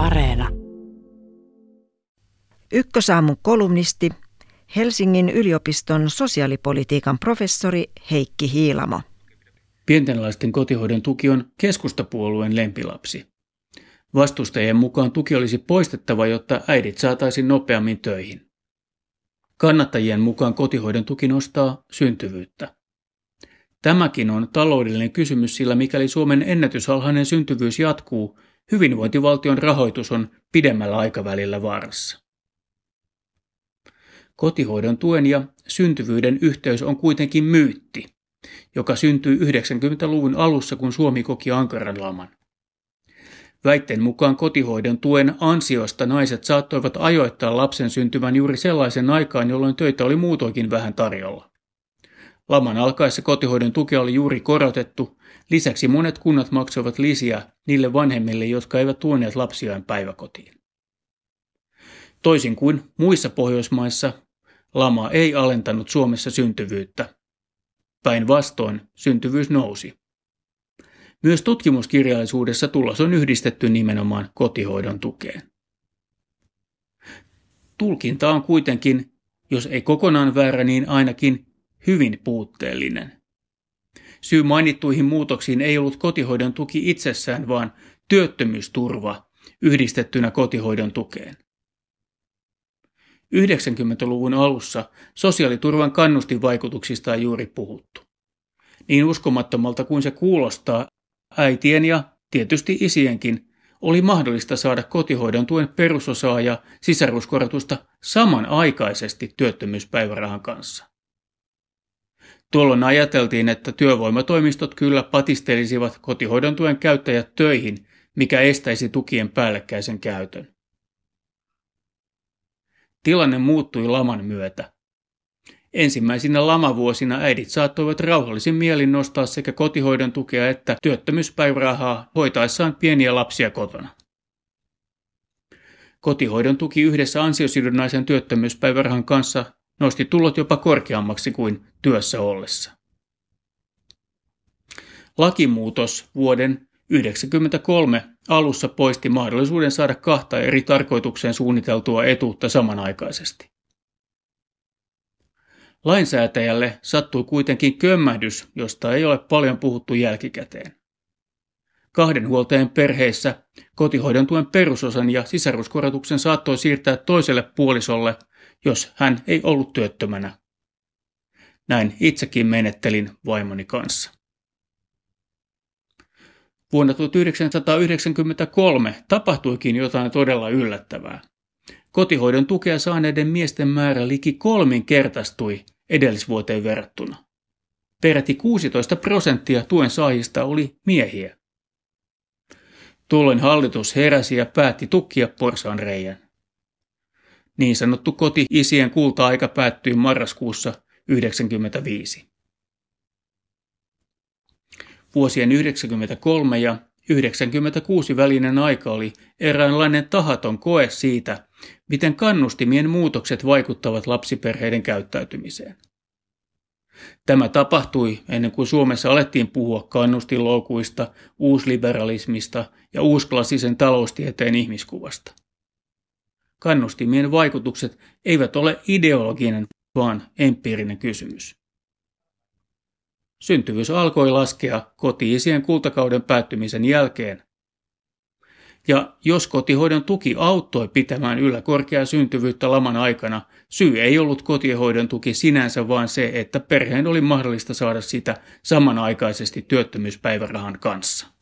Areena. Ykkösaamun kolumnisti, Helsingin yliopiston sosiaalipolitiikan professori Heikki Hiilamo. Pienten lasten kotihoidon tuki on keskustapuolueen lempilapsi. Vastustajien mukaan tuki olisi poistettava, jotta äidit saataisiin nopeammin töihin. Kannattajien mukaan kotihoidon tuki nostaa syntyvyyttä. Tämäkin on taloudellinen kysymys, sillä mikäli Suomen ennätysalhainen syntyvyys jatkuu, hyvinvointivaltion rahoitus on pidemmällä aikavälillä vaarassa. Kotihoidon tuen ja syntyvyyden yhteys on kuitenkin myytti, joka syntyi 90-luvun alussa, kun Suomi koki ankaran laman. Väitteen mukaan kotihoidon tuen ansiosta naiset saattoivat ajoittaa lapsen syntymän juuri sellaisen aikaan, jolloin töitä oli muutoinkin vähän tarjolla. Laman alkaessa kotihoidon tukea oli juuri korotettu, lisäksi monet kunnat maksoivat lisiä niille vanhemmille, jotka eivät tuoneet lapsiaan päiväkotiin. Toisin kuin muissa Pohjoismaissa, lama ei alentanut Suomessa syntyvyyttä. Päinvastoin syntyvyys nousi. Myös tutkimuskirjallisuudessa tulos on yhdistetty nimenomaan kotihoidon tukeen. Tulkinta on kuitenkin, jos ei kokonaan väärä, niin ainakin hyvin puutteellinen. Syy mainittuihin muutoksiin ei ollut kotihoidon tuki itsessään, vaan työttömyysturva yhdistettynä kotihoidon tukeen. 90-luvun alussa sosiaaliturvan kannustinvaikutuksista on juuri puhuttu. Niin uskomattomalta kuin se kuulostaa, äitien ja tietysti isienkin oli mahdollista saada kotihoidon tuen perusosaa ja sisaruskorotusta samanaikaisesti työttömyyspäivärahan kanssa. Tuolloin ajateltiin, että työvoimatoimistot kyllä patistelisivat kotihoidon tuen käyttäjät töihin, mikä estäisi tukien päällekkäisen käytön. Tilanne muuttui laman myötä. Ensimmäisinä lamavuosina äidit saattoivat rauhallisin mielin nostaa sekä kotihoidon tukea että työttömyyspäivärahaa hoitaessaan pieniä lapsia kotona. Kotihoidon tuki yhdessä ansiosidonnaisen työttömyyspäivärahan kanssa nosti tulot jopa korkeammaksi kuin työssä ollessa. Lakimuutos vuoden 1993 alussa poisti mahdollisuuden saada kahta eri tarkoitukseen suunniteltua etuutta samanaikaisesti. Lainsäätäjälle sattui kuitenkin kömmähdys, josta ei ole paljon puhuttu jälkikäteen. Kahden huoltajan perheissä kotihoidon tuen perusosan ja sisaruskorotuksen saattoi siirtää toiselle puolisolle – jos hän ei ollut työttömänä. Näin itsekin menettelin vaimoni kanssa. Vuonna 1993 tapahtuikin jotain todella yllättävää. Kotihoidon tukea saaneiden miesten määrä liki kolminkertaistui edellisvuoteen verrattuna. Peräti 16 prosenttia tuen saajista oli miehiä. Tuolloin hallitus heräsi ja päätti tukkia porsaan reijän. Niin sanottu koti-isien kulta-aika päättyi marraskuussa 1995. Vuosien 1993 ja 1996 välinen aika oli eräänlainen tahaton koe siitä, miten kannustimien muutokset vaikuttavat lapsiperheiden käyttäytymiseen. Tämä tapahtui ennen kuin Suomessa alettiin puhua kannustinloukuista, uusliberalismista ja uusklassisen taloustieteen ihmiskuvasta. Kannustimien vaikutukset eivät ole ideologinen, vaan empiirinen kysymys. Syntyvyys alkoi laskea kotiisien kultakauden päättymisen jälkeen. Ja jos kotihoidon tuki auttoi pitämään yllä korkeaa syntyvyyttä laman aikana, syy ei ollut kotihoidon tuki sinänsä, vaan se, että perheen oli mahdollista saada sitä samanaikaisesti työttömyyspäivärahan kanssa.